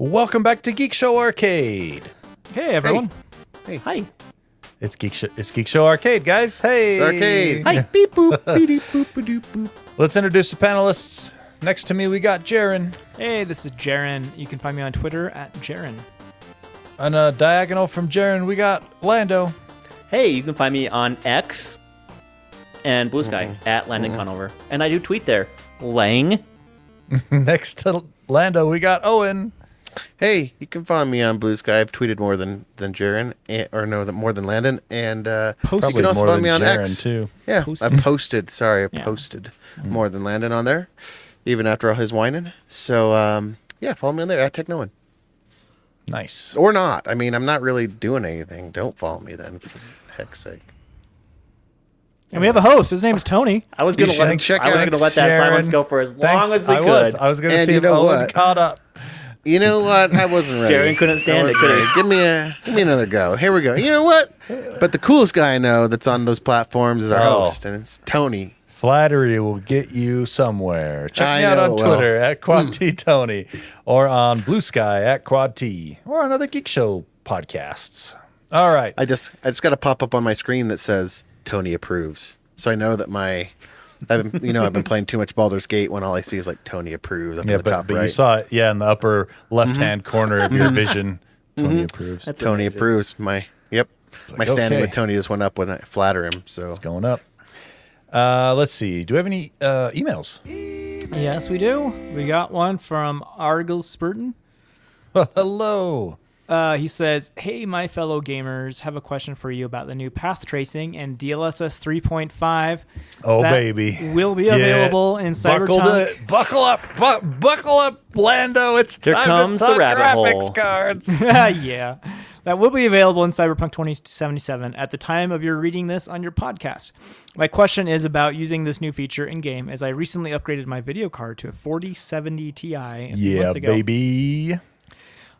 Welcome back to Geek Show Arcade. Hey everyone. Hey. Hi. It's Geek Show, it's Geek Show Arcade, guys. Hey, It's arcade. Hi. Beep boop. Beep boop boop boop. Let's introduce the panelists. Next to me, we got Jaren. Hey, this is Jaren. You can find me on Twitter at Jaren. On a diagonal from Jaren, we got Lando. Hey, you can find me on X and Blue Sky mm-hmm. at Landon mm-hmm. Conover, and I do tweet there. Lang. Next to Lando, we got Owen. Hey, you can find me on Blue Sky. I've tweeted more than than Jaren, or no, more than Landon, and uh, you can also more find me on Jaren X. too. Yeah, I posted. Sorry, I Yeah. posted more than Landon on there, even after all his whining. So um, yeah, follow me on there at TechNoan. Nice. or not. I mean, I'm not really doing anything. Don't follow me then, for heck's sake. And we have a host. His name is Tony. I was gonna let check I was gonna let that Jaren. silence go for as long Thanks. as we I could. was. I was going to see if know Owen what? caught up. You know what? I wasn't ready. Jaren couldn't stand it, could he? Give me a give me another go. Here we go. You know what? But the coolest guy I know that's on those platforms is our Oh. host, and it's Tony. Flattery will get you somewhere. Check I me out know on it will. Twitter at hmm. Quad T Tony or on Blue Sky at Quad T or on other Geek Show podcasts. All right. I just I just got a pop up on my screen that says Tony approves, so I know that my I've been, you know I've been playing too much Baldur's Gate when all I see is like Tony approves up yeah, in the but, top but right. you saw it, yeah, in the upper left hand corner of your vision. Tony approves. That's Tony amazing. approves. My yep. like, my standing okay. with Tony just went up when I flatter him. So it's Going up. Uh, let's see. Do we have any uh, emails? Yes, we do. We got one from Argyle Spurton. Hello. Uh, he says, "Hey, my fellow gamers, have a question for you about the new path tracing and DLSS 3.5. Oh, that baby. will be Yeah. available in Buckle, Cyberpunk. to, buckle up. Bu- buckle up, Lando. It's Here time comes to the talk rabbit graphics hole. cards. yeah, that will be available in Cyberpunk 2077 at the time of your reading this on your podcast. My question is about using this new feature in game, as I recently upgraded my video card to a 4070 Ti yeah, ago. baby.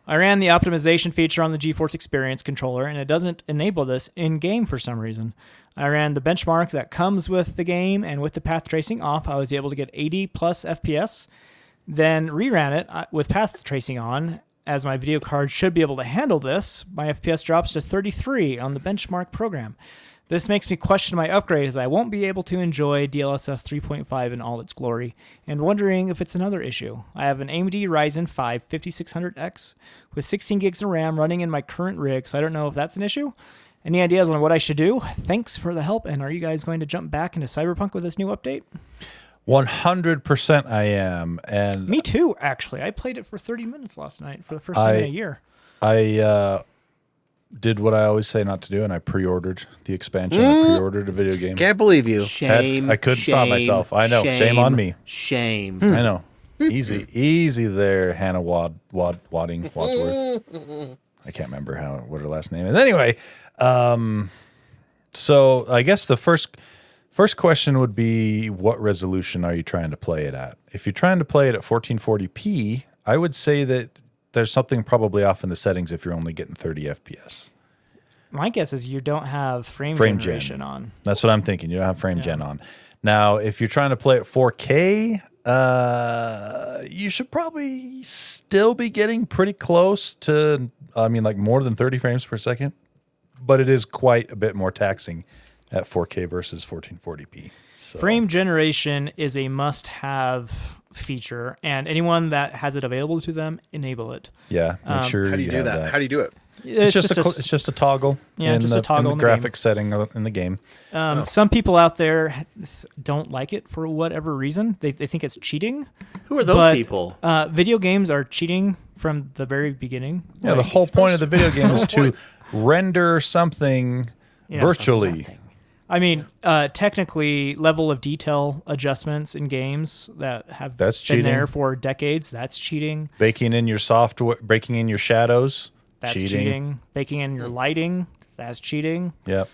I ran the optimization feature on the GeForce Experience controller, and it doesn't enable this in game for some reason. I ran the benchmark that comes with the game, and with the path tracing off, I was able to get 80 plus FPS. Then reran it uh, with path tracing on, as my video card should be able to handle this. My FPS drops to 33 on the benchmark program. This makes me question my upgrade as I won't be able to enjoy DLSS 3.5 in all its glory, and wondering if it's another issue. I have an AMD Ryzen 5 5600X with 16 gigs of RAM running in my current rig, so I don't know if that's an issue. Any ideas on what I should do? Thanks for the help, and are you guys going to jump back into Cyberpunk with this new update? 100% I am. And Me too, actually. I played it for 30 minutes last night for the first time in a year. I uh, did what I always say not to do, and I pre ordered the expansion. I pre ordered a video game. can't believe you. Shame. I couldn't stop myself. I know. Shame on me. Shame. I know. Easy, easy there, Hannah Wad, Wad, Wadding, Wadsworth. I can't remember how what her last name is. Anyway, um, so I guess the first first question would be, what resolution are you trying to play it at? If you're trying to play it at 1440p, I would say that there's something probably off in the settings if you're only getting 30 FPS. My guess is you don't have frame, Frame gen. generation on. That's what I'm thinking. You don't have frame gen on. Now, if you're trying to play at 4K, uh, you should probably still be getting pretty close to, I mean, like more than 30 frames per second, but it is quite a bit more taxing at 4K versus 1440p. So, Frame generation is a must have feature, and anyone that has it available to them, enable it. yeah, make Um, sure How do you do have that? How do you do it? it's, just, a, a cl- it's just a toggle. Yeah, in just a toggle in in the the game. graphic setting in the game. Um, Some people out there don't like it for whatever reason. They, they think it's cheating. Who are those but, people? Uh, video games are cheating from the very beginning. Yeah, the whole point of the video game is to render something Yeah. virtually. I mean, uh, technically, level of detail adjustments in games that have That's been cheating. there for decades. That's cheating. Baking in your software, breaking in your shadows. That's cheating. Baking in your lighting. That's cheating. Yep.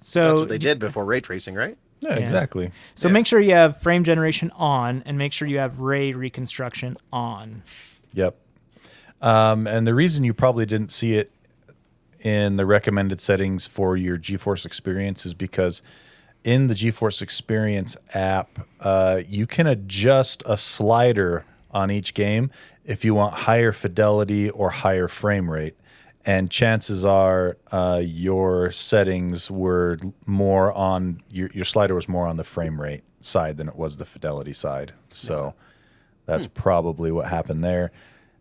So That's what they did before ray tracing, right? Yeah, exactly. So make sure you have frame generation on, and make sure you have ray reconstruction on. Yep. Um, and the reason you probably didn't see it in the recommended settings for your GeForce Experience is because in the GeForce Experience app, uh, you can adjust a slider on each game if you want higher fidelity or higher frame rate. And chances are uh, your settings were more on your, your slider was more on the frame rate side than it was the fidelity side. So that's probably what happened there.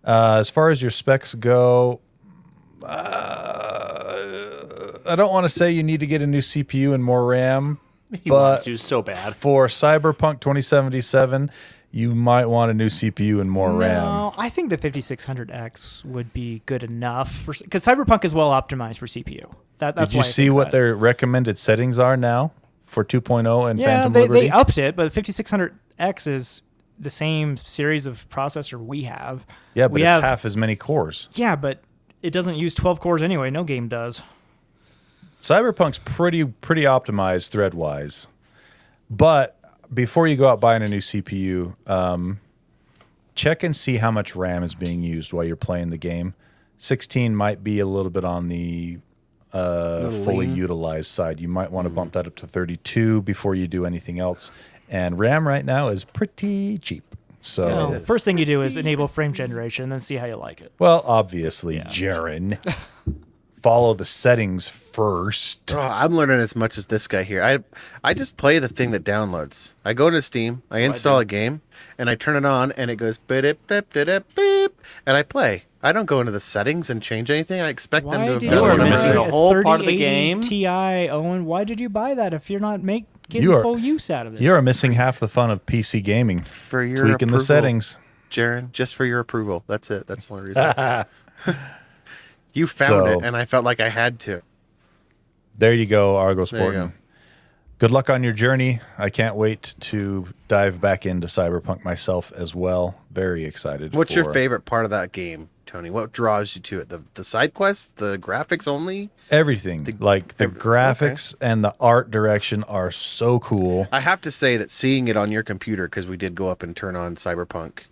Uh, as far as your specs go, uh, I don't want to say you need to get a new CPU and more RAM, He but wants to so bad. for Cyberpunk 2077, you might want a new CPU and more RAM. No, I think the 5600X would be good enough because Cyberpunk is well optimized for CPU. That, that's Did you why see what that. their recommended settings are now for 2.0 and Yeah, Phantom they, Liberty? they upped it, but the 5600X is the same series of processor we have. yeah, but we it's have half as many cores. yeah, but it doesn't use 12 cores anyway. No game does. Cyberpunk's pretty pretty optimized thread wise, but before you go out buying a new CPU, um, check and see how much RAM is being used while you're playing the game. 16 might be a little bit on the uh, Little fully lean. utilized side. You might want to bump that up to 32 before you do anything else. And RAM right now is pretty cheap. So, Well, first thing you do is enable frame generation, then see how you like it. well, obviously, Jaren, follow the settings first. Oh, I'm learning as much as this guy here. I I just play the thing that downloads. I go into Steam, I oh, install a game, and I turn it on, and it goes beep beep beep beep, and I play. I don't go into the settings and change anything. I expect them to have did done You you are missing a a whole part of the game. Ti, Owen, why did you buy that if you're not make getting You are- full use out of it? You're missing half the fun of PC gaming. for your Tweaking the settings. Jaron. Just for your approval. That's it. That's the only reason. you found So- it, and I felt like I had to. There you go, Argo There you Sporting. go. Good luck on your journey. I can't wait to dive back into Cyberpunk myself as well. Very excited. What's your favorite part of that game, Tony? What draws you to it? The the side quests, the graphics only? Everything. like the every- graphics and the art direction are so cool. I have to say that seeing it on your computer because we did go up and turn on Cyberpunk,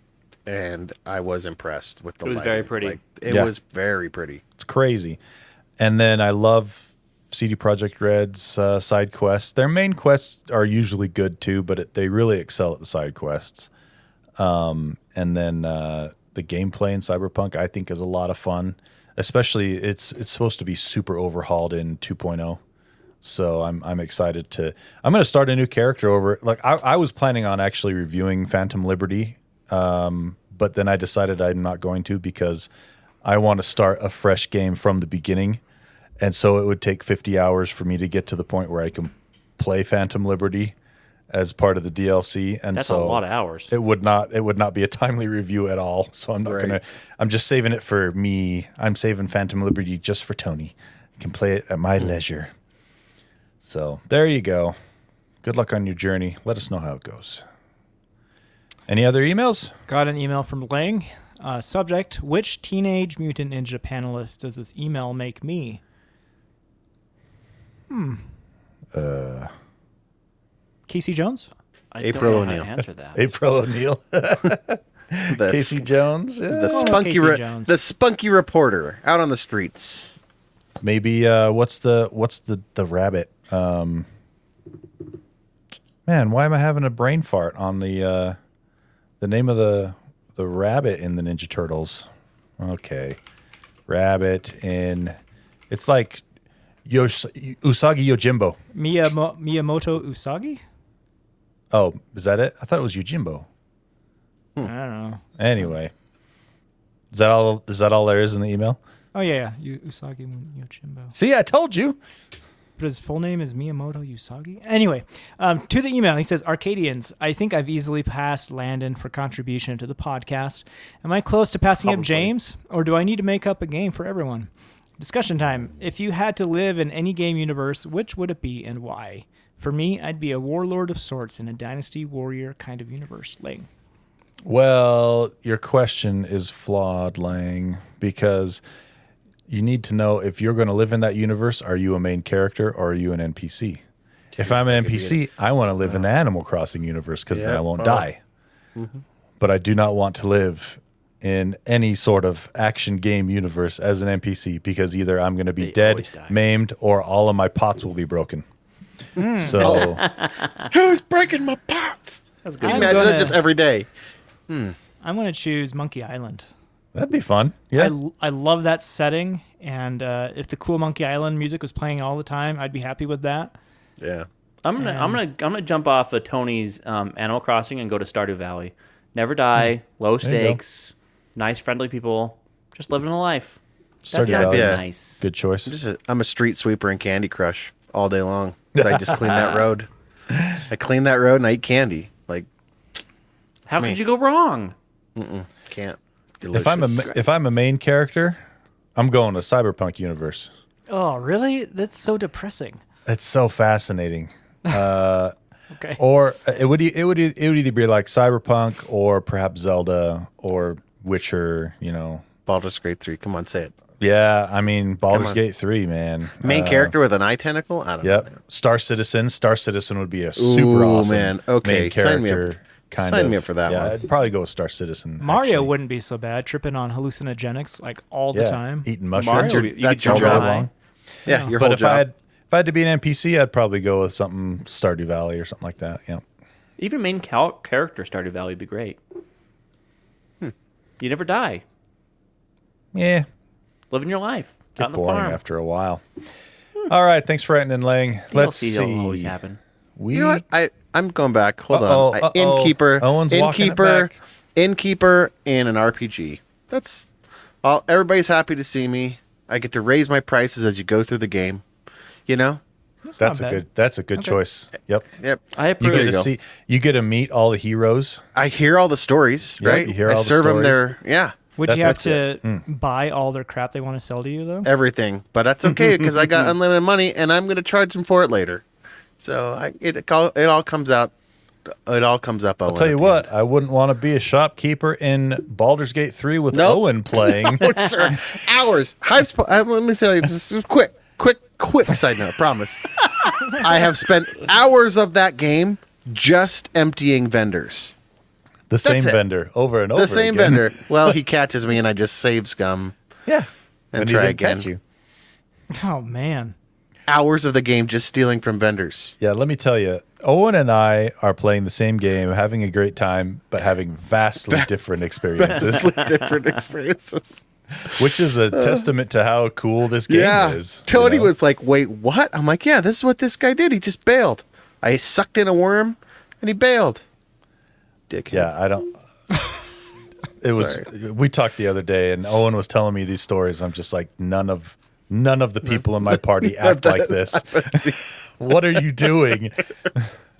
and I was impressed with the. It was lighting. very pretty. Like, it Yeah. was very pretty. It's crazy. And then I love CD Projekt Red's uh, side quests. Their main quests are usually good too, but it, they really excel at the side quests. Um, and then uh, the gameplay in Cyberpunk, I think, is a lot of fun. Especially, it's it's supposed to be super overhauled in 2.0. So I'm I'm excited to. I'm going to start a new character over. Like I, I was planning on actually reviewing Phantom Liberty, um, but then I decided I'm not going to because I want to start a fresh game from the beginning, and so it would take 50 hours for me to get to the point where I can play Phantom Liberty as part of the DLC. And That's so a lot of hours. It would not. It would not be a timely review at all. So I'm not Right. gonna. I'm just saving it for me. I'm saving Phantom Liberty just for Tony. I can play it at my leisure. So there you go. Good luck on your journey. Let us know how it goes. Any other emails? Got an email from Lang. Uh, subject: Which Teenage Mutant Ninja panelist does this email make me? Hmm. Uh. Casey Jones. I April don't know how to O'Neil. answer that. April O'Neil, Casey s- Jones. Yeah. the spunky, Casey re- Jones. the spunky reporter out on the streets. Maybe uh, what's the what's the the rabbit? Um, man, why am I having a brain fart on the uh, the name of the the rabbit in the Ninja Turtles? Okay, rabbit in it's like Yos- Usagi Yojimbo. Miyamo- Miyamoto Usagi. Oh, is that it? I thought it was Yojimbo. I don't know. Anyway, is that all? Is that all there is in the email? Oh yeah, yeah. Usagi Yojimbo. See, I told you. But his full name is Miyamoto Usagi. Anyway, um, to the email, he says, Arcadians, I think I've easily passed Landon for contribution to the podcast. Am I close to passing up James, or do I need to make up a game for everyone? Discussion time. If you had to live in any game universe, which would it be and why? For me, I'd be a warlord of sorts in a dynasty warrior kind of universe. Lang. Well, your question is flawed, Lang, because you need to know if you're going to live in that universe, are you a main character or are you an NPC? If I'm an NPC, I want to live in the uh-huh. Animal Crossing universe because then I won't die. Mm-hmm. But I do not want to live in any sort of action game universe as an NPC because either I'm going to be They dead, die. maimed, or all of my pots will be broken. So Who's breaking my pots? That's Can you I'm imagine that gonna- just every day? I'm going to choose Monkey Island. That'd be fun. Yeah. I love that setting, and uh, if the cool Monkey Island music was playing all the time, I'd be happy with that. Yeah. I'm gonna I'm gonna I'm gonna jump off of Tony's um, Animal Crossing and go to Stardew Valley. Never die, low Hmm. There stakes, nice friendly people, just living a life. That Stardew sounds Yeah. nice. Good choice. I'm, just a, I'm a street sweeper in Candy Crush all day long. So I just clean that road. I clean that road and I eat candy. Like How me. could you go wrong? Mm-mm, can't. If I'm a if I'm a main character, I'm going to Cyberpunk universe. Oh, really? That's so depressing. It's so fascinating. Okay. Or uh, it would it would e- it would either be like Cyberpunk or perhaps Zelda or Witcher. You know. Baldur's Gate 3. Come on, say it. Yeah, I mean Baldur's on. Gate three, man. Main Uh, character with an eye tentacle? I don't know. Yep. Star Citizen. Star Citizen would be a super Ooh, awesome man. Okay, main sign me up. character. Kind Sign of. me up for that yeah, one. I'd probably go with Star Citizen. Mario actually. wouldn't be so bad, tripping on hallucinogenics like all yeah, the time. eating mushrooms. you, your- you that's could your jump job. high. Yeah, your but whole if job. I had if I had to be an NPC, I'd probably go with something Stardew Valley or something like that. Yeah. Even main cal- character Stardew Valley would be great. Hmm. You never die, Yeah. Living your life out Get on the boring farm. after a while. All right, thanks for writing and laying. Let's see. will always happen. We You know what? I I'm going back. Hold Uh-oh, on. I, uh-oh. innkeeper, Owen's innkeeper, innkeeper, and an RPG. That's all. Everybody's happy to see me. I get to raise my prices as you go through the game. You know. that's not a bad. good that's a good choice. Yep. Yep. I You approve. get you to go. see you get to meet all the heroes. I hear all the stories, Yep, right? you hear I all the serve them stories. their yeah Would That's you have to it. buy all their crap they want to sell to you though? everything, but that's okay because I got unlimited money and I'm going to charge them for it later. So I, it it all, comes out. It all comes up. I'll tell you what, I wouldn't want to be a shopkeeper in Baldur's Gate 3 with Nope. Owen playing. sir. Hours. I've sp- uh, let me tell you, just, just quick, quick, quick side note. Promise. I have spent hours of that game just emptying vendors. The same it. vendor over and over The same again. vendor. Well, he catches me and I just save scum. Yeah. And he try didn't again. catch you. Oh man. Hours of the game just stealing from vendors. Yeah, let me tell you, Owen and I are playing the same game, having a great time, but having vastly different experiences, Vastly different experiences. which is a uh, testament to how cool this game yeah. is. you Tony know? was like, wait, what? I'm like, yeah, this is what this guy did. He just bailed. I sucked in a worm and he bailed. Dick. Yeah, I don't. It was. We talked the other day, and Owen was telling me these stories. I'm just like, none of none of the people in my party act like this. what are you doing?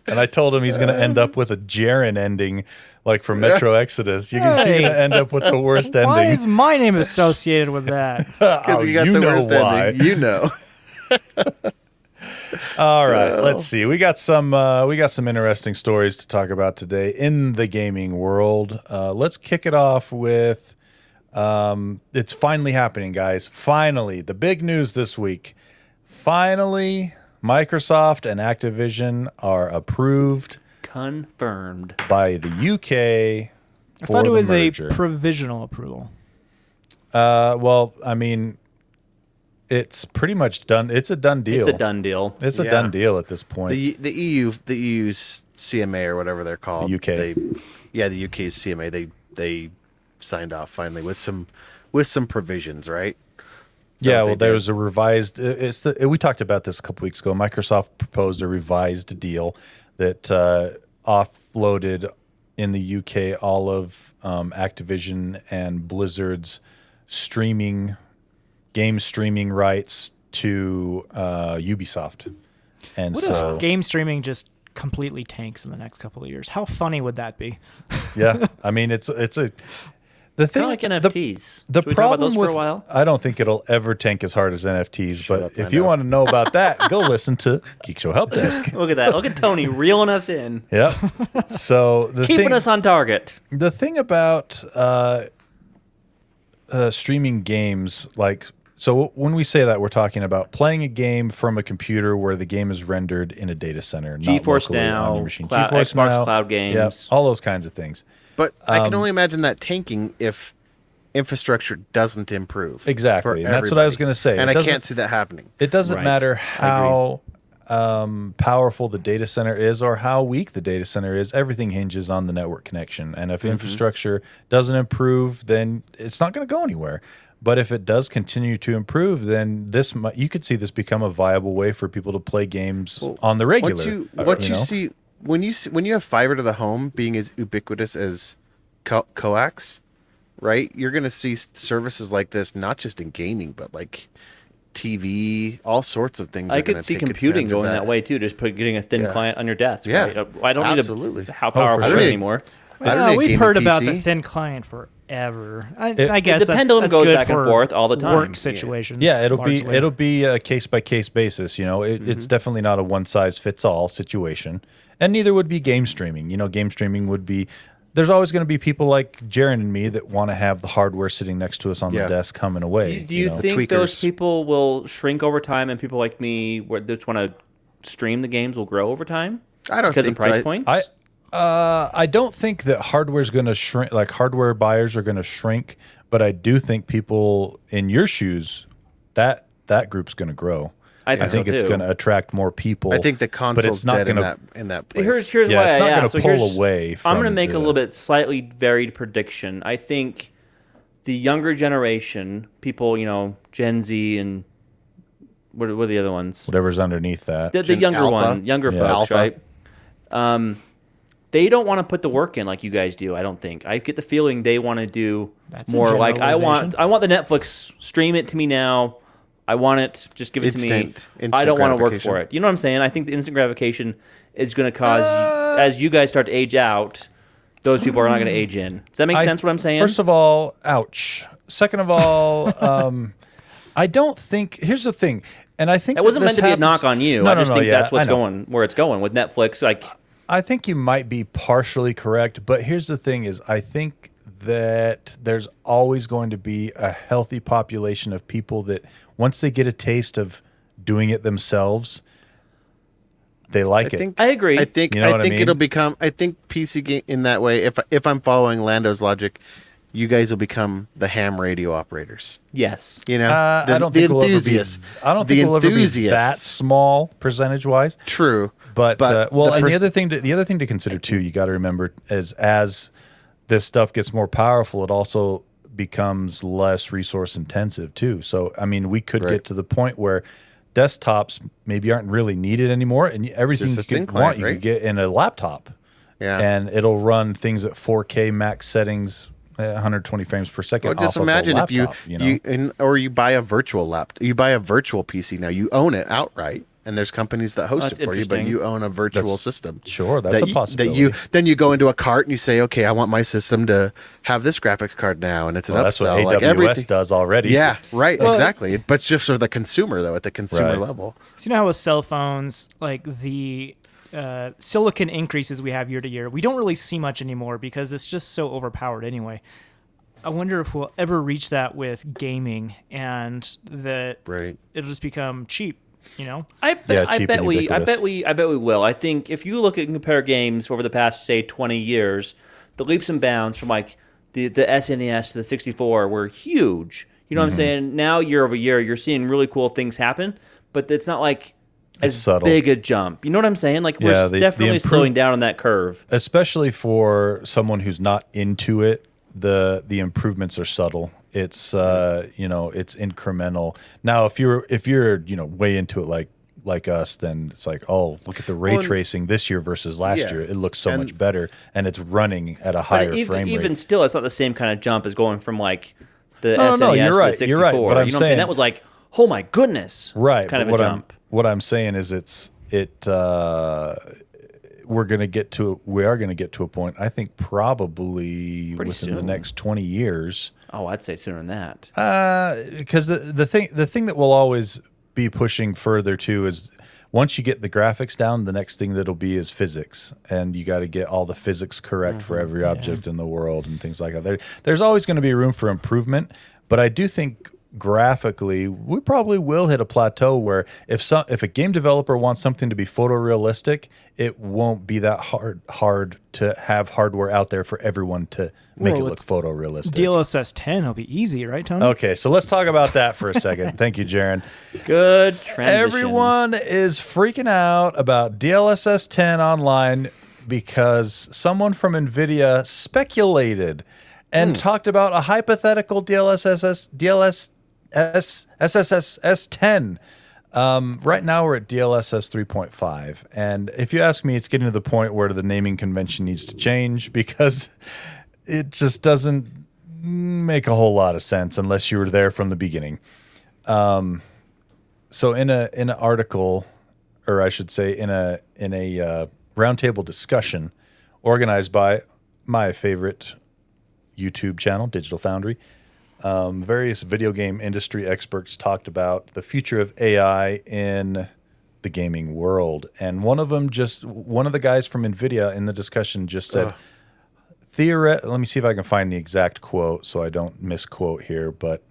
And I told him he's going to end up with a Jaren ending, like from Metro Exodus. You're going to end up with the worst Why ending. Why is my name associated with that? Oh, because Oh, you got you the know worst why. ending. You know. All right, let's see. We got some uh, we got some interesting stories to talk about today in the gaming world. Uh, let's kick it off with um, it's finally happening, guys. Finally, the big news this week. Finally, Microsoft and Activision are approved Confirmed. by the UK. I thought it the was merger. a provisional approval. uh, well, I mean, it's pretty much done. It's a done deal. It's a done deal. It's a Yeah. done deal at this point. The the EU the EU's CMA or whatever they're called. The UK. They, yeah, the UK's CMA. They they signed off finally with some with some provisions, right? Is Yeah, well, there did? was a revised. It's the, we talked about this a couple weeks ago. Microsoft proposed a revised deal that uh, offloaded in the UK all of um, Activision and Blizzard's streaming game streaming rights to uh, Ubisoft, and What so if game streaming just completely tanks in the next couple of years? How funny would that be? yeah, I mean it's it's a the thing like NFTs. The Should we talk about problem those with for a while? I don't think it'll ever tank as hard as NFTs. Shut but up, if you want to know about that, go listen to Geek Show Help Desk. Look at that. Look at Tony reeling us in, Yep. So the keeping thing, us on target. the thing about uh, uh, streaming games, like so, when we say that, we're talking about playing a game from a computer where the game is rendered in a data center, not GeForce locally on Now, your machine. clou- GeForce Xbox Now, Cloud yep, games. all those kinds of things. But I Um, can only imagine that tanking if infrastructure doesn't improve. Exactly, and that's what I was everybody. gonna say. And It I doesn't- can't see that happening. It doesn't Right. matter how um, powerful the data center is or how weak the data center is, everything hinges on the network connection. And if infrastructure doesn't improve, then it's not going to go anywhere. But if it does continue to improve, then this mi- you could see this become a viable way for people to play games on the regular. What you uh, what you, know? see when you see, when you have fiber to the home being as ubiquitous as co- coax, right? You're going to see services like this not just in gaming, but like TV, all sorts of things. I could see computing going that. way too. Just put getting a thin Yeah. client on your desk. Yeah. right? Uh, I don't Absolutely. need a how Oh, powerful sure. anymore. I don't Well, we've heard about the thin client forever. I, It- I guess the pendulum that's goes good back and forth all the time. Work Yeah. situations. Yeah, it'll largely. be it'll be a case by case basis. You know, it, Mm-hmm. it's definitely not a one size fits all situation, and neither would be game streaming. You know, game streaming would be. There's always going to be people like Jaron and me that want to have the hardware sitting next to us on Yeah. the desk coming away. you, do you know? think those people will shrink over time, and people like me, where they just want to stream the games, will grow over time? I don't because think of price that- points. I uh, I don't think that hardware is going to shrink. Like hardware buyers are going to shrink, but I do think people in your shoes that that group's going to grow. I think so, it's going to attract more people. I think the but it's not gonna- in that place. Here's here's Yeah, why it's I not gonna. So pull here's- away I'm going to make the- a little bit slightly varied prediction. I think the younger generation, people, you know, Gen Z and what are, what are the other ones? whatever's underneath that. The, the younger Alpha. one, younger Yeah. folks, Alpha. right? Um, they don't want to put the work in like you guys do. I don't think. I get the feeling they want to do That's more like I want. I want the Netflix stream it to me now. I want it. Just give it Instant- to me. instant I don't want to work for it. You know what I'm saying? I think the instant gratification is going to cause Uh, as you guys start to age out. Those people are not going to age in. Does that make I- sense? What I'm saying? First of all, ouch. Second of all, um, I don't think. Here's the thing, and I think it wasn't meant to this be a knock on you. No, I just no, think yeah, that's what's going where it's going with Netflix. Like I think you might be partially correct, but here's the thing: is I think that there's always going to be a healthy population of people that once they get a taste of doing it themselves, they like I it. think I agree. I think You know I what I think mean? it'll become. I think PC game in that way. If if I'm following Lando's logic, you guys will become the ham radio operators. yes, You know, Uh, the, I don't the think we'll ever be. enthusiasts. I don't the think we'll ever be that small percentage wise. True, But, uh, well, the and pers- the other thing to the other thing to consider too, you got to remember is as this stuff gets more powerful, it also becomes less resource intensive too. So, I mean, we could Right. get to the point where desktops maybe aren't really needed anymore, and everything you a could client, want you right? could get in a laptop, Yeah. and it'll run things at 4K max settings, 120 frames per second. Well, just off of a imagine if you you know. you and, or you buy a virtual laptop, you buy a virtual PC now. You own it outright, and there's companies that host That's it for you, but you own a virtual That's- system. sure, that's that a you- possibility. That you then you go into a cart and you say, okay, I want my system to have this graphics card now, and it's an well, that's upsell. what like AWS everything. does already. Yeah, right, exactly. But it's just for the consumer though, at the consumer Right. level. So you know how with cell phones, like the uh, silicon increases we have year to year, we don't really see much anymore because it's just so overpowered anyway. I wonder if we'll ever reach that with gaming and that Right. it'll just become cheap. You know, I bet, Yeah, I bet we, I bet we, I bet we will. I think if you look at and compare games over the past say twenty years, the leaps and bounds from like the the SNES to the sixty four were huge. You know what I'm Mm-hmm. saying? Now year over year, you're seeing really cool things happen, but it's not like as subtle. big a jump. You know what I'm saying? Like we're Yeah, the- the definitely improve- slowing down on that curve. especially for someone who's not into it the the improvements are subtle it's uh you know it's incremental now if you're if you're you know way into it like like us then it's like oh look at the ray Well, tracing this year versus last Yeah. year it looks so And- much better and it's running at a higher even, frame even still, it's not the same kind of jump as going from like the No, no, SNES no, you're to right, the you're 64. right, but I'm you know what I'm saying? saying- That was like, oh my goodness, right kind of a jump. i'm what i'm saying is it's it uh we're going to get to we are going to get to a point i think probably Pretty within the next 20 years. Oh, I'd say sooner than that. because Uh, the the thing the thing that will always be pushing further to is once you get the graphics down, the next thing that'll be is physics, and you got to get all the physics correct for every object in the world and things like that. There, there's always going to be room for improvement, but I do think graphically, we probably will hit a plateau where if some if a game developer wants something to be photorealistic, it won't be that hard hard to have hardware out there for everyone to make Well, it look photorealistic. DLSS 10 will be easy, right, Tony? Okay, so let's talk about that for a second. Thank you, Jaron. Good transition. Everyone is freaking out about DLSS 10 online because someone from NVIDIA speculated and hmm. talked about a hypothetical DLSS DLS S, SSS 10. Um, right now we're at DLSS 3.5, and if you ask me, it's getting to the point where the naming convention needs to change because it just doesn't make a whole lot of sense unless you were there from the beginning so in a in an article or i should say in a in a uh, roundtable discussion organized by my favorite youtube channel digital foundry um, various video game industry experts talked about the future of ai in the gaming world and one of them just one of the guys from nvidia in the discussion just said theoret let me see if i can find the exact quote so i don't misquote here but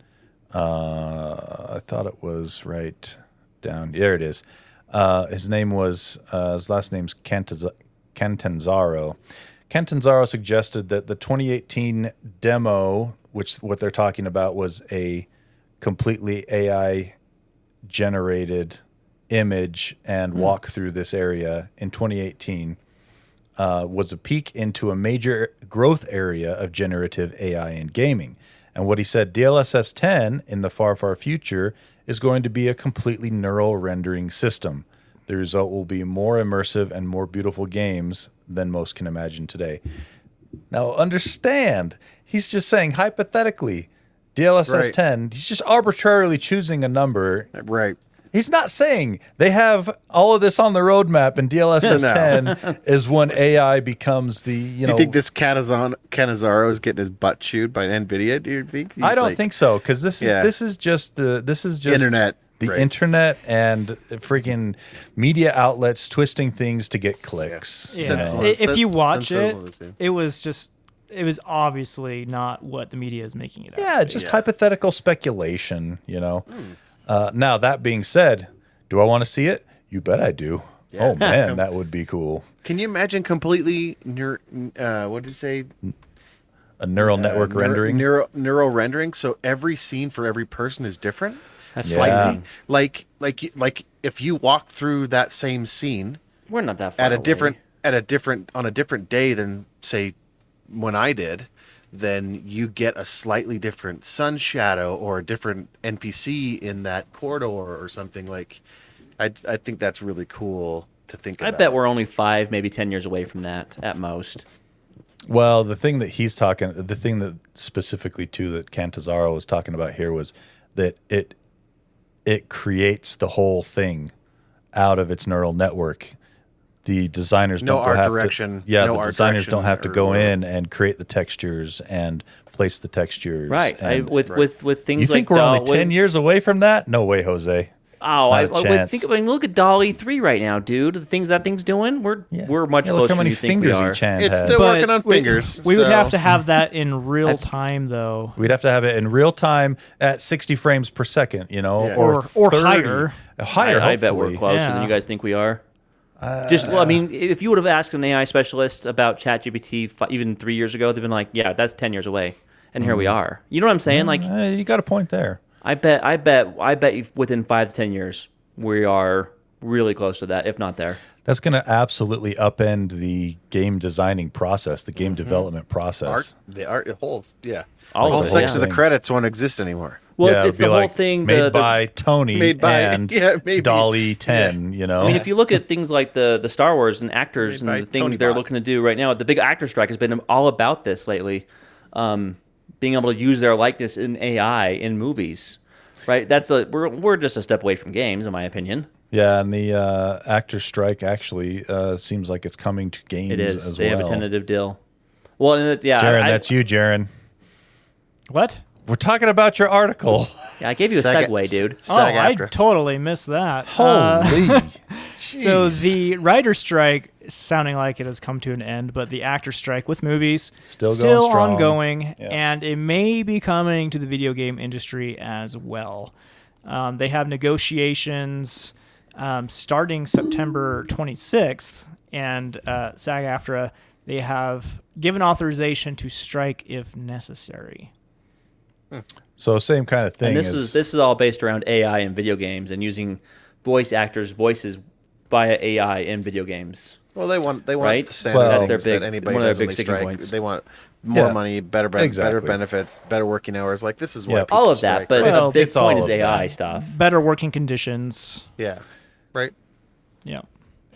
uh, I thought it was right down. There it is. Uh, his name was uh, his last name's Cantaz- Cantanzaro. Cantanzaro suggested that the 2018 demo, which what they're talking about was a completely AI generated image and walk through this area in 2018 uh, was a peek into a major growth area of generative AI in gaming. And what he said, DLSS 10 in the far, far future is going to be a completely neural rendering system. The result will be more immersive and more beautiful games than most can imagine today. Now, understand, he's just saying hypothetically, DLSS Right. 10, he's just arbitrarily choosing a number Right. He's not saying they have all of this on the roadmap, and DLSS No. 10 is when AI becomes the you Do know. you think this Canazon Canazaro is getting his butt chewed by Nvidia? Do you think? I don't like- think so because this is Yeah. this is just the this is just Internet, the right. internet and freaking media outlets twisting things to get clicks. Yeah. you know? Senseless. If you watch it, sensibility. it was just, it was obviously not what the media is making it out. Yeah, just Yeah. hypothetical speculation, you know. Uh, now that being said, do I want to see it? You bet I do. Oh man, that would be cool. Can you imagine completely neur- uh, what did you say? A neural network Uh, neur- rendering. Neural neural rendering. So every scene for every person is different. That's Yeah. Like like like like if you walk through that same scene We're not that far at a away. different at a different on a different day than say when I did, then you get a slightly different sun shadow or a different NPC in that corridor or something like. I I think that's really cool to think about. I about. bet we're only five, maybe ten years away from that at most. Well, the thing that he's talking, the thing that specifically too that Cantazaro was talking about here was that it it creates the whole thing out of its neural network. The designers No don't art have direction, To, yeah, no the art designers don't have to go whatever. in and create the textures and place the textures. Right. I, and- with with with things you like think we're Doll- only ten with- years away from that? No way, Jose. Oh, I, Not a I would chance. think. I mean, look at DALL-E three right now, dude. The things that thing's doing, we're Yeah. we're much Yeah, closer look how many than you think we fingers are. Chan It's has. still- But working on we- fingers, We would have to have that in real time, though. We'd have to have it in real time at 60 frames per second, you know, Yeah. or Or- or higher. Higher, I, I bet we're hopefully. closer than Yeah. you guys think we are. Just, well, I mean, if you would have asked an AI specialist about ChatGPT fi- even three years ago, they've been like, "Yeah, that's ten years away," and here we are. You know what I'm saying? Like, Uh, you got a point there. I bet, I bet, I bet if within five to ten years, we are really close to that, if not there. That's going to absolutely upend the game designing process, the Mm-hmm. game development process. art the art the whole yeah All the whole of it, section yeah. of the credits won't exist anymore. Well, Yeah, it's, it's be the whole like thing. made the, the- by Tony Made by- and yeah, maybe. DALL-E 10, you know. I mean, if you look at things like the the Star Wars and actors Made and the things Tony they're Bot. looking to do right now, the big actor strike has been all about this lately. Um, being able to use their likeness in AI in movies, right? That's a we're we're just a step away from games, in my opinion. yeah, and the uh, actor strike actually uh, seems like it's coming to games It is. as They well. have a tentative deal. Well, and it, yeah, Jaron, I, that's you, Jaron. What? We're talking about your article. yeah, I gave you a Sag- segue, dude. Oh, I totally missed that. Uh, Holy. So the writer strike sounding like it has come to an end, but the actor strike with movies Still still strong. ongoing, Yeah. and it may be coming to the video game industry as well. Um, they have negotiations um, starting September 26th, and uh, SAG-AFTRA they have given authorization to strike if necessary. So same kind of thing. And this as, is this is all based around AI and video games and using voice actors' voices via AI in video games. Well, they want they want Right? the same Well- That's their big- that anybody one of their big sticking strike. points. They want more Yeah, money, better ben- better benefits, better working hours. Like this is why Yeah. All of strike, that, but? Well, the big it's all point is AI that. stuff. Better working conditions. yeah, right. Yeah.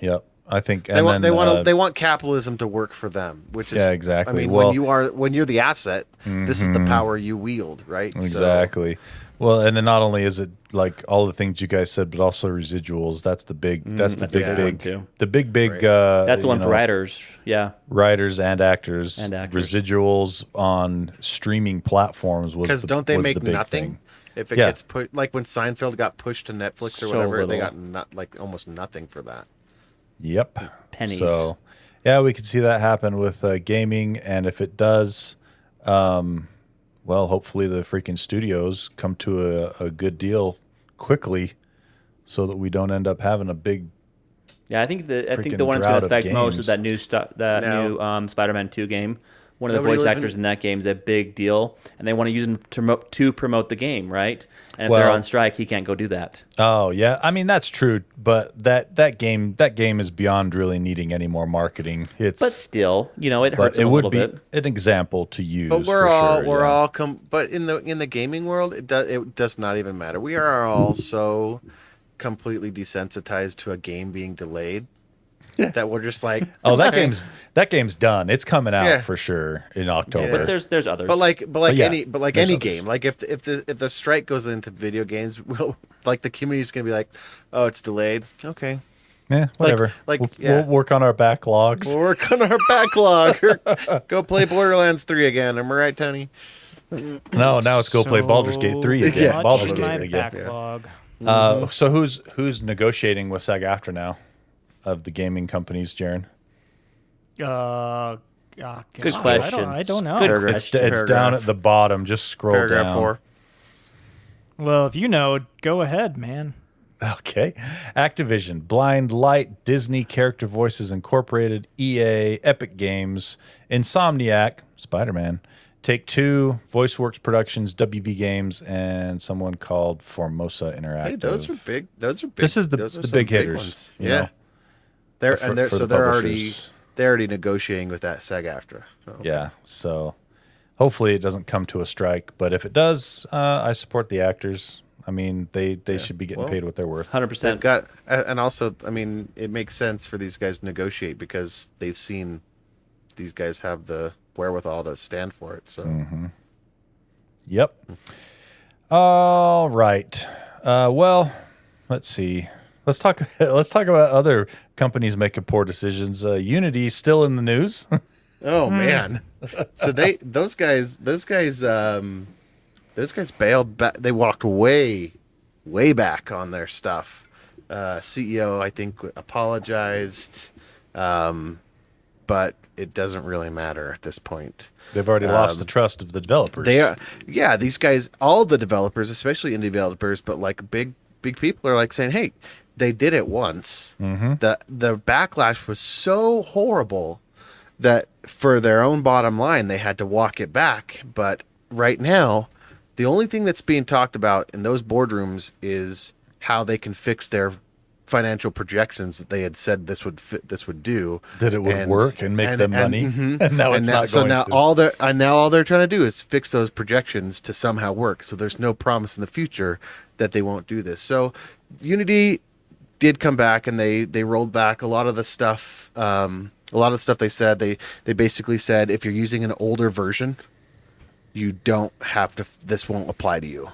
Yep. I think. They and want then, they want uh, they want capitalism to work for them, which is Yeah, exactly. I mean, Well- when you are when you're the asset, this is the power you wield, right? So- Exactly. Well, and then not only is it like all the things you guys said, but also residuals. That's the big. That's the that's a big, good big, the big, big. Right. Uh, That's the you one for know, writers. Yeah. writers and actors. And actors. Residuals on streaming platforms was because the- don't they make the big nothing thing. if it Yeah. gets put like when Seinfeld got pushed to Netflix or So whatever they got not like almost nothing for that. Yep. Pennies. So, yeah, we could see that happen with uh, gaming, and if it does, um, well, hopefully the freaking studios come to a, a good deal quickly, so that we don't end up having a big. Yeah, I think the I think the one that's going to affect most games. is that new stuff, that No. new um, Spider-Man Two game. One of the Nobody voice living- actors in that game is a big deal, and they want to use him to promote, to promote the game, right? And if they're on strike, he can't go do that. Oh yeah, I mean that's true, but that that game that game is beyond really needing any more marketing. It's But still, you know, it hurts it a would little be bit. an example to use. But we're for all sure, we're yeah. all com- but in the in the gaming world it does it does not even matter. We are all so completely desensitized to a game being delayed that we're just like Oh, that okay. game's that game's done. It's coming out Yeah. for sure in October. But there's there's others. But like, but like yeah, any, but like there's any others. game, like if if the if the strike goes into video games, will like the community's gonna be like, oh, it's delayed. Okay, yeah, whatever. like, we'll, yeah. we'll work on our backlogs. we'll work on our backlog. or go play Borderlands three again. Am I right, Tony? No, now let's go play Baldur's Gate three again. much Baldur's Gate again. backlog. Uh, so who's who's negotiating with SAG-AFTRA now of the gaming companies, Jaron? Uh, uh, Good gosh, I question. don't, I don't know. Good It's question. it's down at the bottom. Just scroll Paragraph down. four. Well, if you know, go ahead, man. Okay. Activision, Blindlight, Disney Character Voices Incorporated, EA, Epic Games, Insomniac, Spider Man, Take Two, VoiceWorks Productions, WB Games, and someone called Formosa Interactive. Hey, those are big. Those are big. This is the- the big big hitters, ones. you Yeah, know. They're For- and they're so the they're already they're already negotiating with that SAG-AFTRA. So. Yeah. So hopefully it doesn't come to a strike. But if it does, uh, I support the actors. I mean, they, they should be getting Well, paid what they're worth. Hundred percent. got, and also, I mean, it makes sense for these guys to negotiate because they've seen these guys have the wherewithal to stand for it. So, Mm-hmm. Yep. All right. Uh, well, let's see. Let's talk. Let's talk about other companies making poor decisions. Uh, Unity still in the news. oh man, so they those guys, those guys, um, those guys bailed back. They walked way, way back on their stuff. Uh, CEO, I think, apologized, um, but it doesn't really matter at this point. They've already lost the trust of the developers. They are, yeah. These guys, all the developers, especially indie developers, but like big, big people are like saying, "Hey, they did it once. Mm-hmm. The the backlash was so horrible that for their own bottom line, they had to walk it back. But right now, the only thing that's being talked about in those boardrooms is how they can fix their financial projections that they had said this would fit, this would do That it would work and make them money. mhm. And now it's not so going now to. all they're and now all they're trying to do is fix those projections to somehow work so there's no promise in the future that they won't do this so unity did come back and they they rolled back a lot of the stuff um, a lot of the stuff they said they they basically said if you're using an older version you don't have to this won't apply to you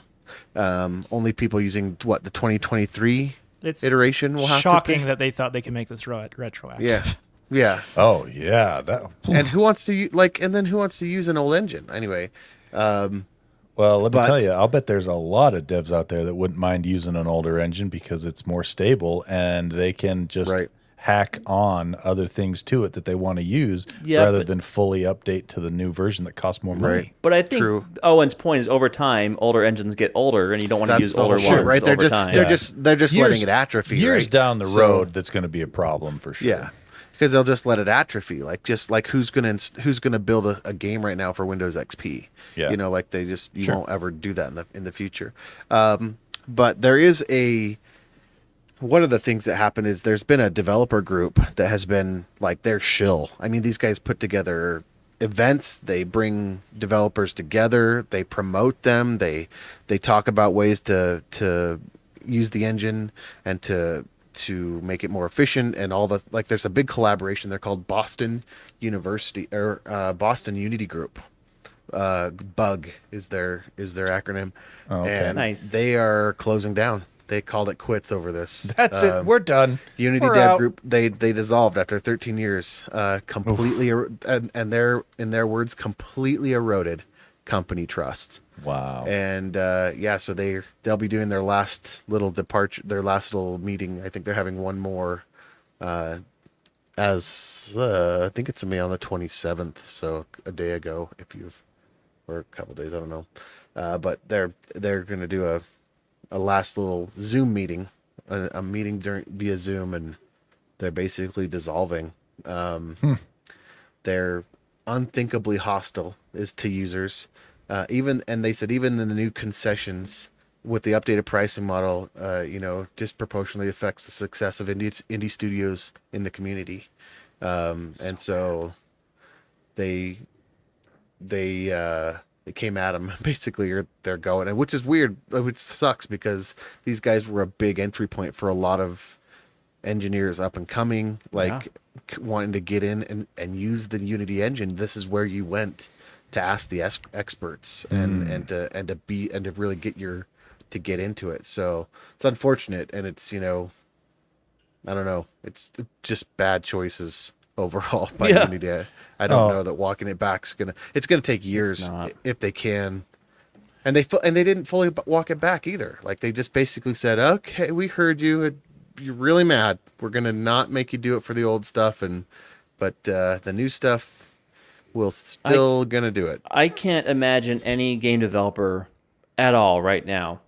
um, only people using what the 2023 It's iteration will have to. shocking to that they thought they could make this ro- retroactive. yeah yeah oh yeah, that. and who wants to u- like and then who wants to use an old engine anyway um, Well, let me But- tell you, I'll bet there's a lot of devs out there that wouldn't mind using an older engine because it's more stable and they can just Right. hack on other things to it that they want to use Yeah, rather but- than fully update to the new version that costs more money. Right. But I think True. Owen's point is over time, older engines get older, and you don't want to use the older whole ones shit, right? They're over just time. they're Yeah. just they're just letting it atrophy. Years right? down the So- road, that's going to be a problem for sure. Yeah, because they'll just let it atrophy. Like just like who's gonna who's gonna build a, a game right now for Windows XP? Yeah. you know, like they just you Sure. won't ever do that in the in the future. Um, but there is a one of the things that happened is there's been a developer group that has been like their shill. I mean, these guys put together events they bring developers together they promote them they they talk about ways to to use the engine and to to make it more efficient and all the like there's a big collaboration they're called boston university or uh, boston unity group uh, bug is their is their acronym Oh, okay. and Nice. they are closing down they called it quits over this That's Um, it. We're done. Unity We're Dev out. Group they they dissolved after 13 years, uh, completely er- and and their in their words completely eroded company trust. Wow. And uh, yeah, so they they'll be doing their last little departure, their last little meeting. I think they're having one more, uh, as uh, I think it's me on the 27th, so a day ago, if you've or a couple days, I don't know. Uh, but they're they're gonna do a a last little Zoom meeting, a, a meeting during via Zoom, and they're basically dissolving. Um, They're unthinkably hostile is to users. Uh, even and they said even in the new concessions with the updated pricing model, uh, you know, disproportionately affects the success of indie indie studios in the community. Um, and so they they uh they came at them basically or they're going and which is weird which sucks because these guys were a big entry point for a lot of engineers up and coming like c- wanting to get in and, and use the unity engine this is where you went to ask the es- experts and mm. and to and to be and to really get your to get into it so it's unfortunate and it's you know i don't know it's just bad choices overall by Yeah. unity I- i don't Oh. know that walking it back's gonna it's gonna take years if they can and they and they didn't fully walk it back either. Like they just basically said, "Okay, we heard you. It- You're really mad. We're gonna not make you do it for the old stuff, and but uh, the new stuff, we'll still gonna do it." I can't imagine any game developer at all right now,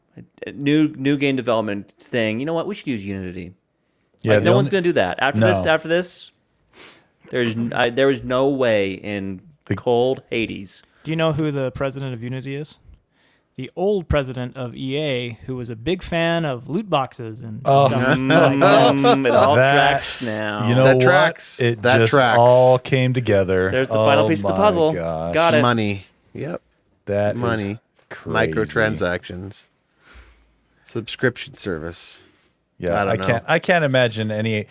new new game development saying, you know what, we should use Unity. yeah, like, the no one's going to do that after this. After this, there's n- I, there is no way in the, cold Hades. Do you know who the president of Unity is? The old president of EA, who was a big fan of loot boxes and Oh. stuff. Mm, it all That- tracks now. You know That what? tracks. It That just tracks. all came together. There's the final Oh piece of the puzzle. gosh. Got it. Money. Yep. That Money. crazy. Microtransactions. Subscription service. Yeah, I I, don't know. can't. I can't imagine any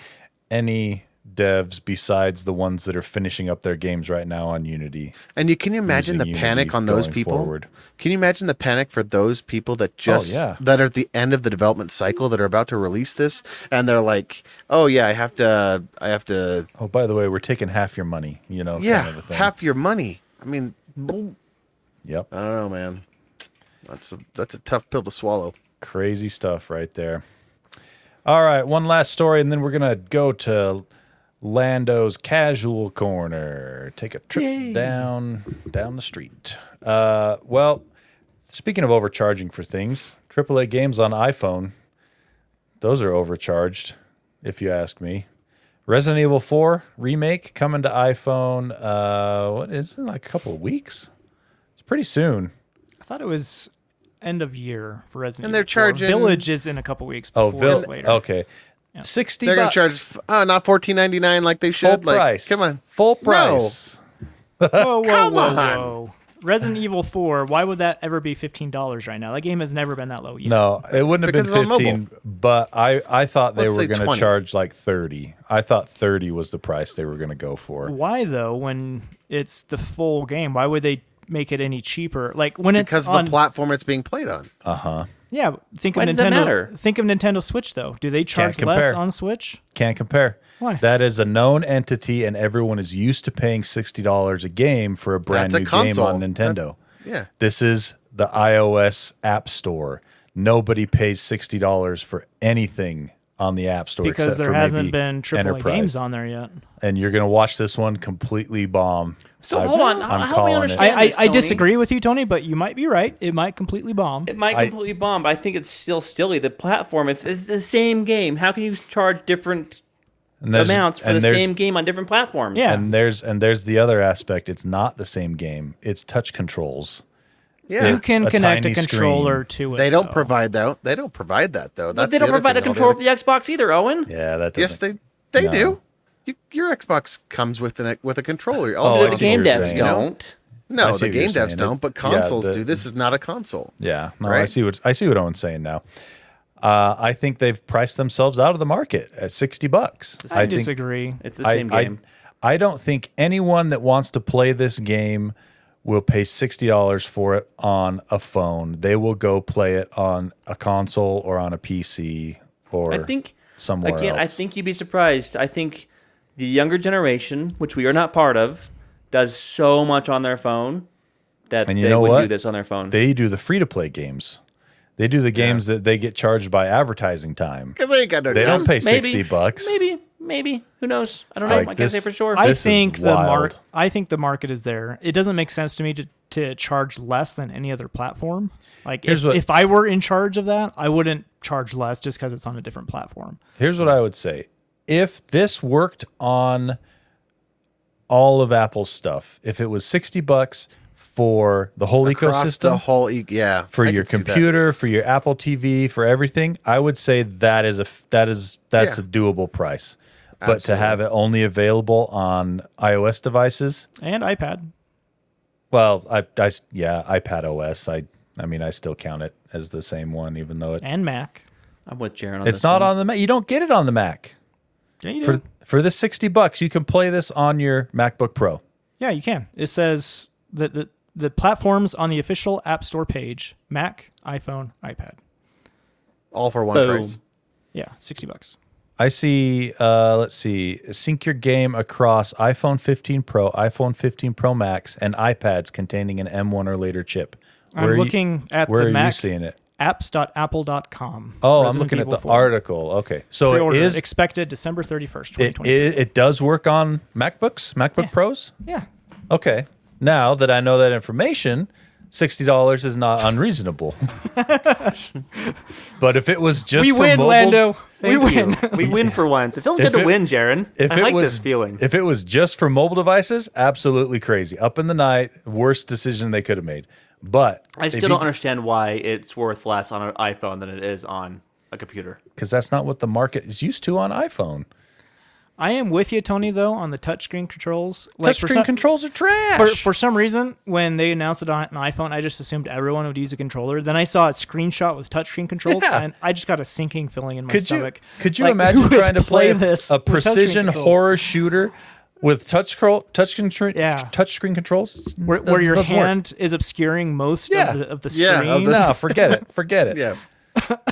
any devs besides the ones that are finishing up their games right now on Unity. And you can you imagine the panic on those people? forward. Can you imagine the panic for those people that oh, just yeah. that are at the end of the development cycle that are about to release this and they're like, "Oh yeah, I have to I have to Oh, by the way, we're taking half your money. You know, yeah, kind of half your money." I mean, Yep, I don't know, man. That's a that's a tough pill to swallow. crazy stuff right there. All right, one last story, and then we're gonna go to Lando's Casual Corner. Take a trip down down the street. Uh, well, speaking of overcharging for things, AAA games on iPhone, those are overcharged, if you ask me. Resident Evil 4 remake coming to iPhone. Uh, what is it? Like a couple of weeks? It's pretty soon. I thought it was end of year for Resident Evil. And they're Evil 4. charging- Village is in a couple weeks. Oh, Before Vil- it's later. Okay, sixty. They're gonna bucks. charge uh, not fourteen ninety nine like they full should. like, price. come on, full No. price. Whoa, whoa, Come whoa, on. whoa. Resident Evil 4, why would that ever be $15 right now? That game has never been that low yet. No, it wouldn't have Because been on fifteen. But I, I thought they Let's were going to 20. charge like thirty. I thought thirty was the price they were going to go for. Why though? When it's the full game, why would they make it any cheaper? Like when it's because on, the platform it's being played on. Yeah. Think Why of does that Nintendo. matter? Think of Nintendo Switch though. Do they charge less on Switch? Can't compare. Why? That is a known entity, and everyone is used to paying sixty dollars a game for a brand That's a new game console. on Nintendo. Yeah. This is the iOS App Store. Nobody pays sixty dollars for anything on the App Store because except there for hasn't maybe been AAA Enterprise. games on there yet. And you're gonna watch this one completely bomb. So I- hold on, I'm help me calling it. understand. I, I, this, I Tony. disagree with you, Tony, but you might be right. It might completely bomb. It might I- completely bomb, but I think it's still silly. The platform, if it's the same game, how can you charge different And amounts for and the same game on different platforms? Yeah. And there's and there's the other aspect. It's not the same game. It's touch controls. Yeah. you can a connect a controller screen. to it. They don't though. provide that. They don't provide that though. but they don't other provide a controller for the Xbox either, Owen. Yeah, that Yes, doesn't. they they No. do. You, your Xbox comes with an with a controller. Oh, All I the game devs saying. don't. No, the game devs saying. don't, but Yeah, consoles the- do. This is not a console. Yeah, no, I see what I see what Owen's saying now. Uh, I think they've priced themselves out of the market at sixty bucks. I, think- disagree. It's the same I, game. I don't think anyone that wants to play this game will pay sixty dollars for it on a phone. They will go play it on a console or on a PC or I think somewhere again. I think you'd be surprised. I think the younger generation, which we are not part of, does so much on their phone that And you they know would what? do this on their phone. they do the free to play games. They do the games that they get charged by advertising time. Because they ain't got no They don't jobs. pay maybe, sixty bucks. Maybe, maybe. Who knows? I don't know. Like I can't this- say for sure. I This is think the mark. I think the market is there. It doesn't make sense to me to, to charge less than any other platform. Like Here's if, what- if I were in charge of that, I wouldn't charge less just because it's on a different platform. Here's what I would say. If this worked on all of Apple's stuff, if it was 60 bucks for the whole Across ecosystem, the whole, e- yeah, for I your could see that. computer, for your Apple TV, for everything, I would say that is a that is that's Yeah. a doable price. But to have it only available on iOS devices, And iPad. well, I, I s- yeah, iPad OS, I I mean, I still count it as the same one, even though it, and Mac. I'm with Jaron on it's this not one. on the Mac. You don't get it on the Mac. Yeah, you For do. for the 60 bucks, you can play this on your MacBook Pro. yeah, you can. It says that the the platforms on the official App Store page: Mac, iPhone, iPad. all for one Boom. price. Yeah, sixty bucks. I see. Uh, let's see. Sync your game across iPhone 15 Pro, iPhone 15 Pro Max, and iPads containing an M1 or later chip. I'm are you- looking at Where the are you Mac seeing it? apps.apple.com. Oh, I'm Resident looking at the 4. article. Okay, so Pre-order it is. expected December 31st, It, 2020. it it does work on MacBooks, MacBook Yeah. Pros. yeah. Okay, now that I know that information, sixty dollars is not unreasonable. but if it was just We for win, mobile, Lando. We Thank win. we win for once. It feels If good to it- win, Jaron. If I it like was this feeling. if it was just for mobile devices, absolutely crazy. Up in the night, worst decision they could have made. But I still don't understand why it's worth less on an iPhone than it is on a computer. because that's not what the market is used to on iPhone. I am with you, Tony, though, on the touchscreen controls. Like, for Touchscreen some- controls are trash. For, for some reason, when they announced it on an iPhone, I just assumed everyone would use a controller. Then I saw a screenshot with touchscreen controls, Yeah. and I just got a sinking feeling in my could you stomach. could you Like, imagine trying to play, a- this a precision horror shooter with touch scroll touch control Yeah. touchscreen controls? where, where your Doesn't work. hand is obscuring most Yeah. of the of the Yeah, screen? of the- No, forget it. Forget it.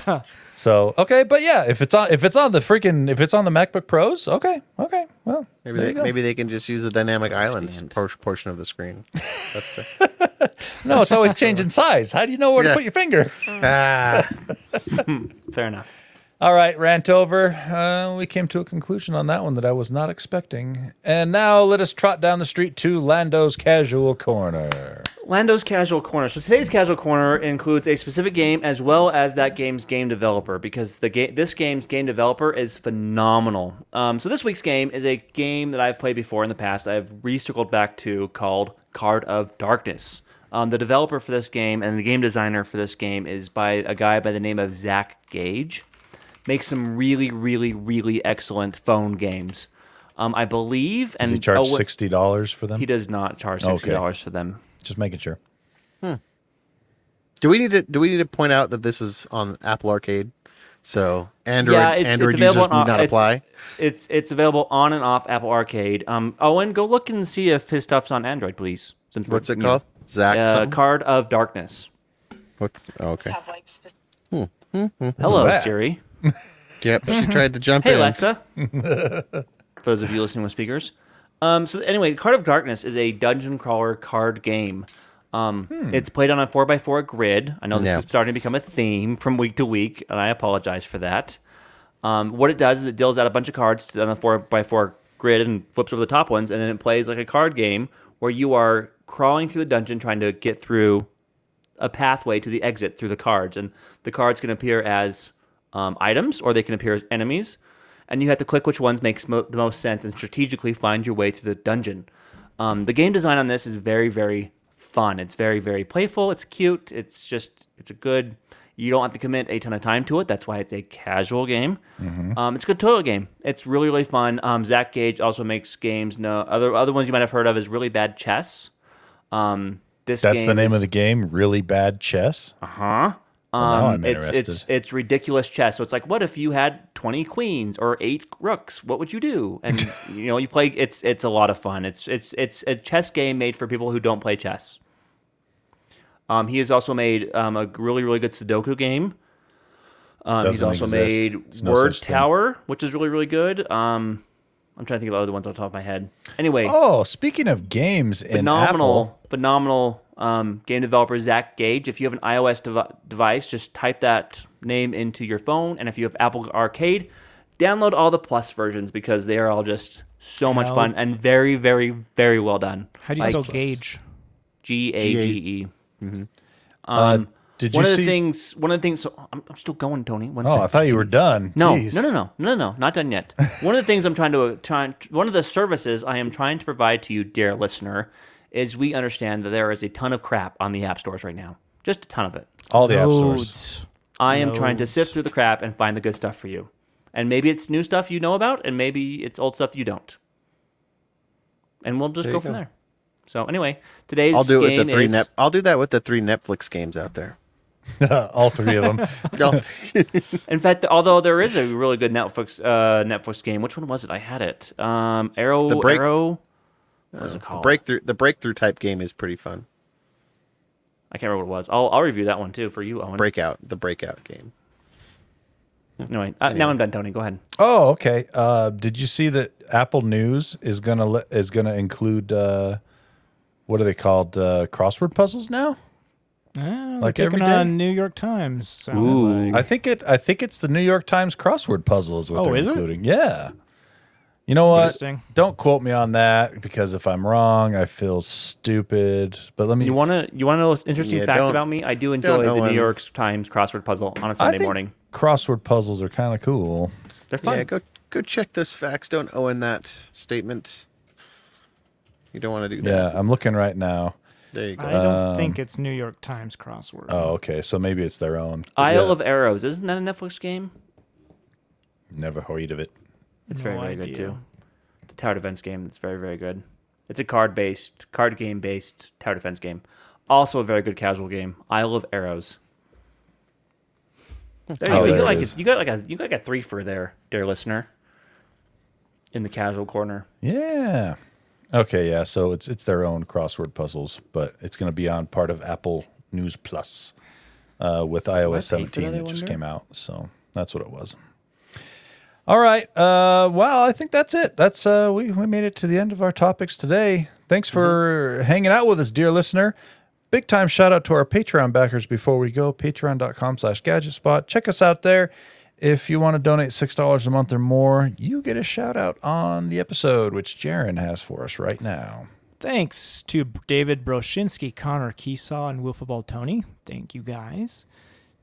Yeah, So okay, but yeah, if it's on if it's on the freaking if it's on the MacBook Pros, okay, okay, well maybe they, maybe they can just use the dynamic islands por- portion of the screen. That's the, no, it's always changing size. How do you know where to put your finger? ah, Fair enough. All right, rant over. Uh, we came to a conclusion on that one that I was not expecting. And now let us trot down the street to Lando's Casual Corner. Lando's Casual Corner. So today's Casual Corner includes a specific game as well as that game's game developer because the game this game's game developer is phenomenal. Um, so this week's game is a game that I've played before in the past. I've recircled back to called Card of Darkness. Um, the developer for this game and the game designer for this game is by a guy by the name of Zach Gage. Makes some really, really, really excellent phone games. Um, I believe, and he charge oh, sixty dollars for them? He does not charge sixty dollars for them. Just making sure. do we need to do we need to point out that this is on Apple Arcade? So Android Yeah, it's- it's Android available users on- need not it's- apply. It's it's available on and off Apple Arcade. Um, Owen, go look and see if his stuff's on Android, please. Since What's it you know, called? Zach. Uh, something? Card of Darkness. What's oh, okay? have like spe- Hello, that? Siri. Yep, she tried to jump Hey, in. Alexa. For those of you listening with speakers. Um, so anyway, Card of Darkness is a dungeon crawler card game. Um, It's played on a four x four grid. I know this Yeah. is starting to become a theme from week to week, and I apologize for that. Um, what it does is it deals out a bunch of cards on the four x four grid and flips over the top ones, and then it plays like a card game where you are crawling through the dungeon trying to get through a pathway to the exit through the cards, and the cards can appear as um, items or they can appear as enemies, and you have to click which ones makes mo- the most sense and strategically find your way to the dungeon. Um, the game design on this is very, very fun. It's very, very playful. It's cute. It's just, it's a good. You don't have to commit a ton of time to it. That's why it's a casual game. Um, it's a good total game. It's really, really fun. Um, Zach Gage also makes games. No other other ones you might have heard of is really bad chess. Um, this That's the name is- of the game. Really bad chess. Uh huh? Well, Um, I'm it's it's it's ridiculous chess. So it's like, what if you had twenty queens or eight rooks? What would you do? And you know, you play. It's it's a lot of fun. It's it's it's a chess game made for people who don't play chess. Um, he has also made um, a really really good Sudoku game. Um, he's also exist. made no Word such thing. Tower, which is really really good. Um, I'm trying to think of other ones on the top of my head. Anyway, Oh, speaking of games in phenomenal, Apple, phenomenal um, game developer Zach Gage. If you have an iOS devi- device, just type that name into your phone, and if you have Apple Arcade, download all the Plus versions because they are all just so much fun and very, very, very well done. How do you Like, spell gauge? G A G E. uh, did you One of see? the things, one of the things. So I'm, I'm still going, Tony. One oh, second. I thought you were done. No, Jeez. no, no, no, no, no, not done yet. one of the things I'm trying to trying one of the services I am trying to provide to you, dear listener, is we understand that there is a ton of crap on the app stores right now, just a ton of it. All the app stores. Loads. I am trying to sift through the crap and find the good stuff for you, and maybe it's new stuff you know about, and maybe it's old stuff you don't, and we'll just There go from go. there. So anyway, today's I'll do it with the three is- net. I'll do that with the three Netflix games out there. All three of them. In fact, although there is a really good Netflix uh, Netflix game, which one was it? I had it. Um, Arrow. The break- Arrow. What was it the breakthrough, the breakthrough type game is pretty fun. I can't remember what it was. I'll I'll review that one too for you, Owen. Breakout, the breakout game. Anyway, uh, now I'm done, Tony. Go ahead. Oh, okay. Uh, did you see that Apple News is gonna le- is gonna include uh, what are they called? Uh, crossword puzzles now. Ah, Like like taking every day? on New York Times. Sounds Ooh. like. I think it. I think it's the New York Times crossword puzzle is what Oh, they're is it? including. Yeah. You know what? Interesting. Don't quote me on that because if I'm wrong, I feel stupid. But let me. You want to you want to know an interesting Yeah, fact about me? I do enjoy the New. York Times crossword puzzle on a Sunday think morning. crossword puzzles are kind of cool. They're fun. Yeah, go go check those facts. Don't own that statement. You don't want to do that. Yeah, I'm looking right now. There you go. I don't Um, think it's New York Times crossword. Oh, okay. So maybe it's their own. Isle Yeah, of Arrows isn't that a Netflix game? Never heard of it. It's No very very good too. It's a tower defense game. It's very very good. It's a card based card game based tower defense game. Also a very good casual game. Isle of Arrows. There you Oh, go. You got like a, you got like a you got like a three for there, dear listener. In the casual corner. Yeah. Okay, yeah. So it's it's their own crossword puzzles, but it's going to be on part of Apple News Plus uh, with iOS pay for that, 17 I that just came out. So that's what it was. All right. Uh, well, I think that's it. That's uh, we we made it to the end of our topics today. Thanks for hanging out with us, dear listener. Big time shout out to our Patreon backers before we go. Patreon.com slash gadgetspot. Check us out there. If you want to donate $6 a month or more, you get a shout out on the episode, which Jaron has for us right now. Thanks to David Broshinsky, Connor Keesaw, and Wilfaball Tony. Thank you guys.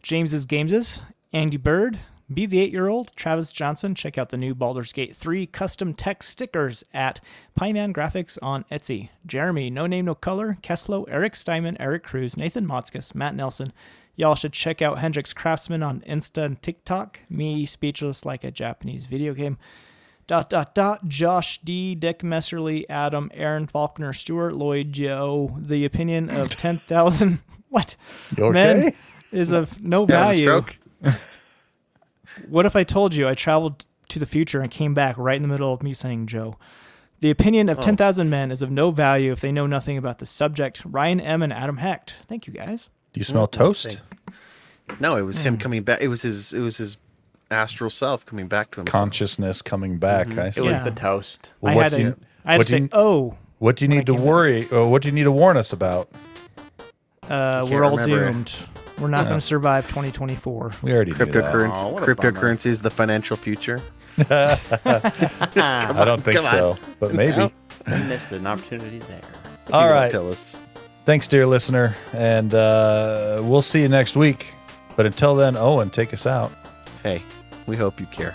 James's Gameses, Andy Bird, Be the Eight Year Old, Travis Johnson. Check out the new Baldur's Gate 3 custom text stickers at Pieman Graphics on Etsy. Jeremy, No Name No Color, Keslow, Eric Steinman, Eric Cruz, Nathan Motzkus, Matt Nelson. Y'all should check out Hendrix Craftsman on Insta and TikTok. Me, speechless like a Japanese video game dot dot dot Josh D, Dick Messerly, Adam, Aaron Faulkner, Stuart Lloyd, Joe. The opinion of ten thousand what You men is of no You having value. stroke? What if I told you I traveled to the future and came back right in the middle of me saying Joe? The opinion of 10,000 men is of no value if they know nothing about the subject. Ryan M. and Adam Hecht. Thank you guys. Do you smell toast? No, it was him coming back. It was his. It was his astral self coming back to him. Consciousness coming back. I see. It was Yeah. the toast. Well, I what had do to, you, I had to say, you- oh, what do you need to worry? Or what do you need to warn us about? uh, we're all remember. doomed. We're not going to survive 2024. We already knew that. Cryptocurrency, Aw, what a bummer. cryptocurrency is the financial future. I don't think come on. so, but maybe. No. I missed an opportunity there. If All you don't right. tell us. Thanks, dear listener, and uh, we'll see you next week. But until then, Owen, take us out. Hey, we hope you care.